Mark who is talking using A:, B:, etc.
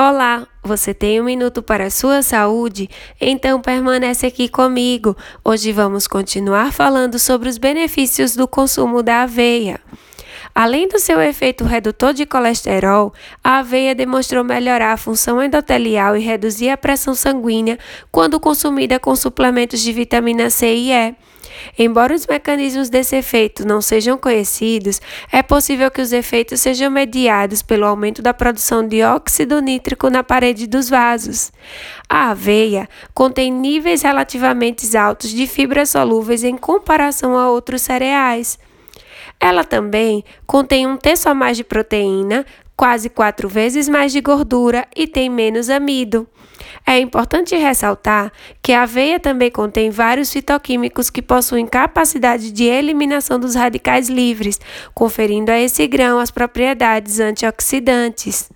A: Olá, você tem um minuto para a sua saúde? Então permanece aqui comigo. Hoje vamos continuar falando sobre os benefícios do consumo da aveia. Além do seu efeito redutor de colesterol, a aveia demonstrou melhorar a função endotelial e reduzir a pressão sanguínea quando consumida com suplementos de vitamina C e E. Embora os mecanismos desse efeito não sejam conhecidos, é possível que os efeitos sejam mediados pelo aumento da produção de óxido nítrico na parede dos vasos. A aveia contém níveis relativamente altos de fibras solúveis em comparação a outros cereais. Ela também contém um terço a mais de proteína, quase quatro vezes mais de gordura e tem menos amido. É importante ressaltar que a aveia também contém vários fitoquímicos que possuem capacidade de eliminação dos radicais livres, conferindo a esse grão as propriedades antioxidantes.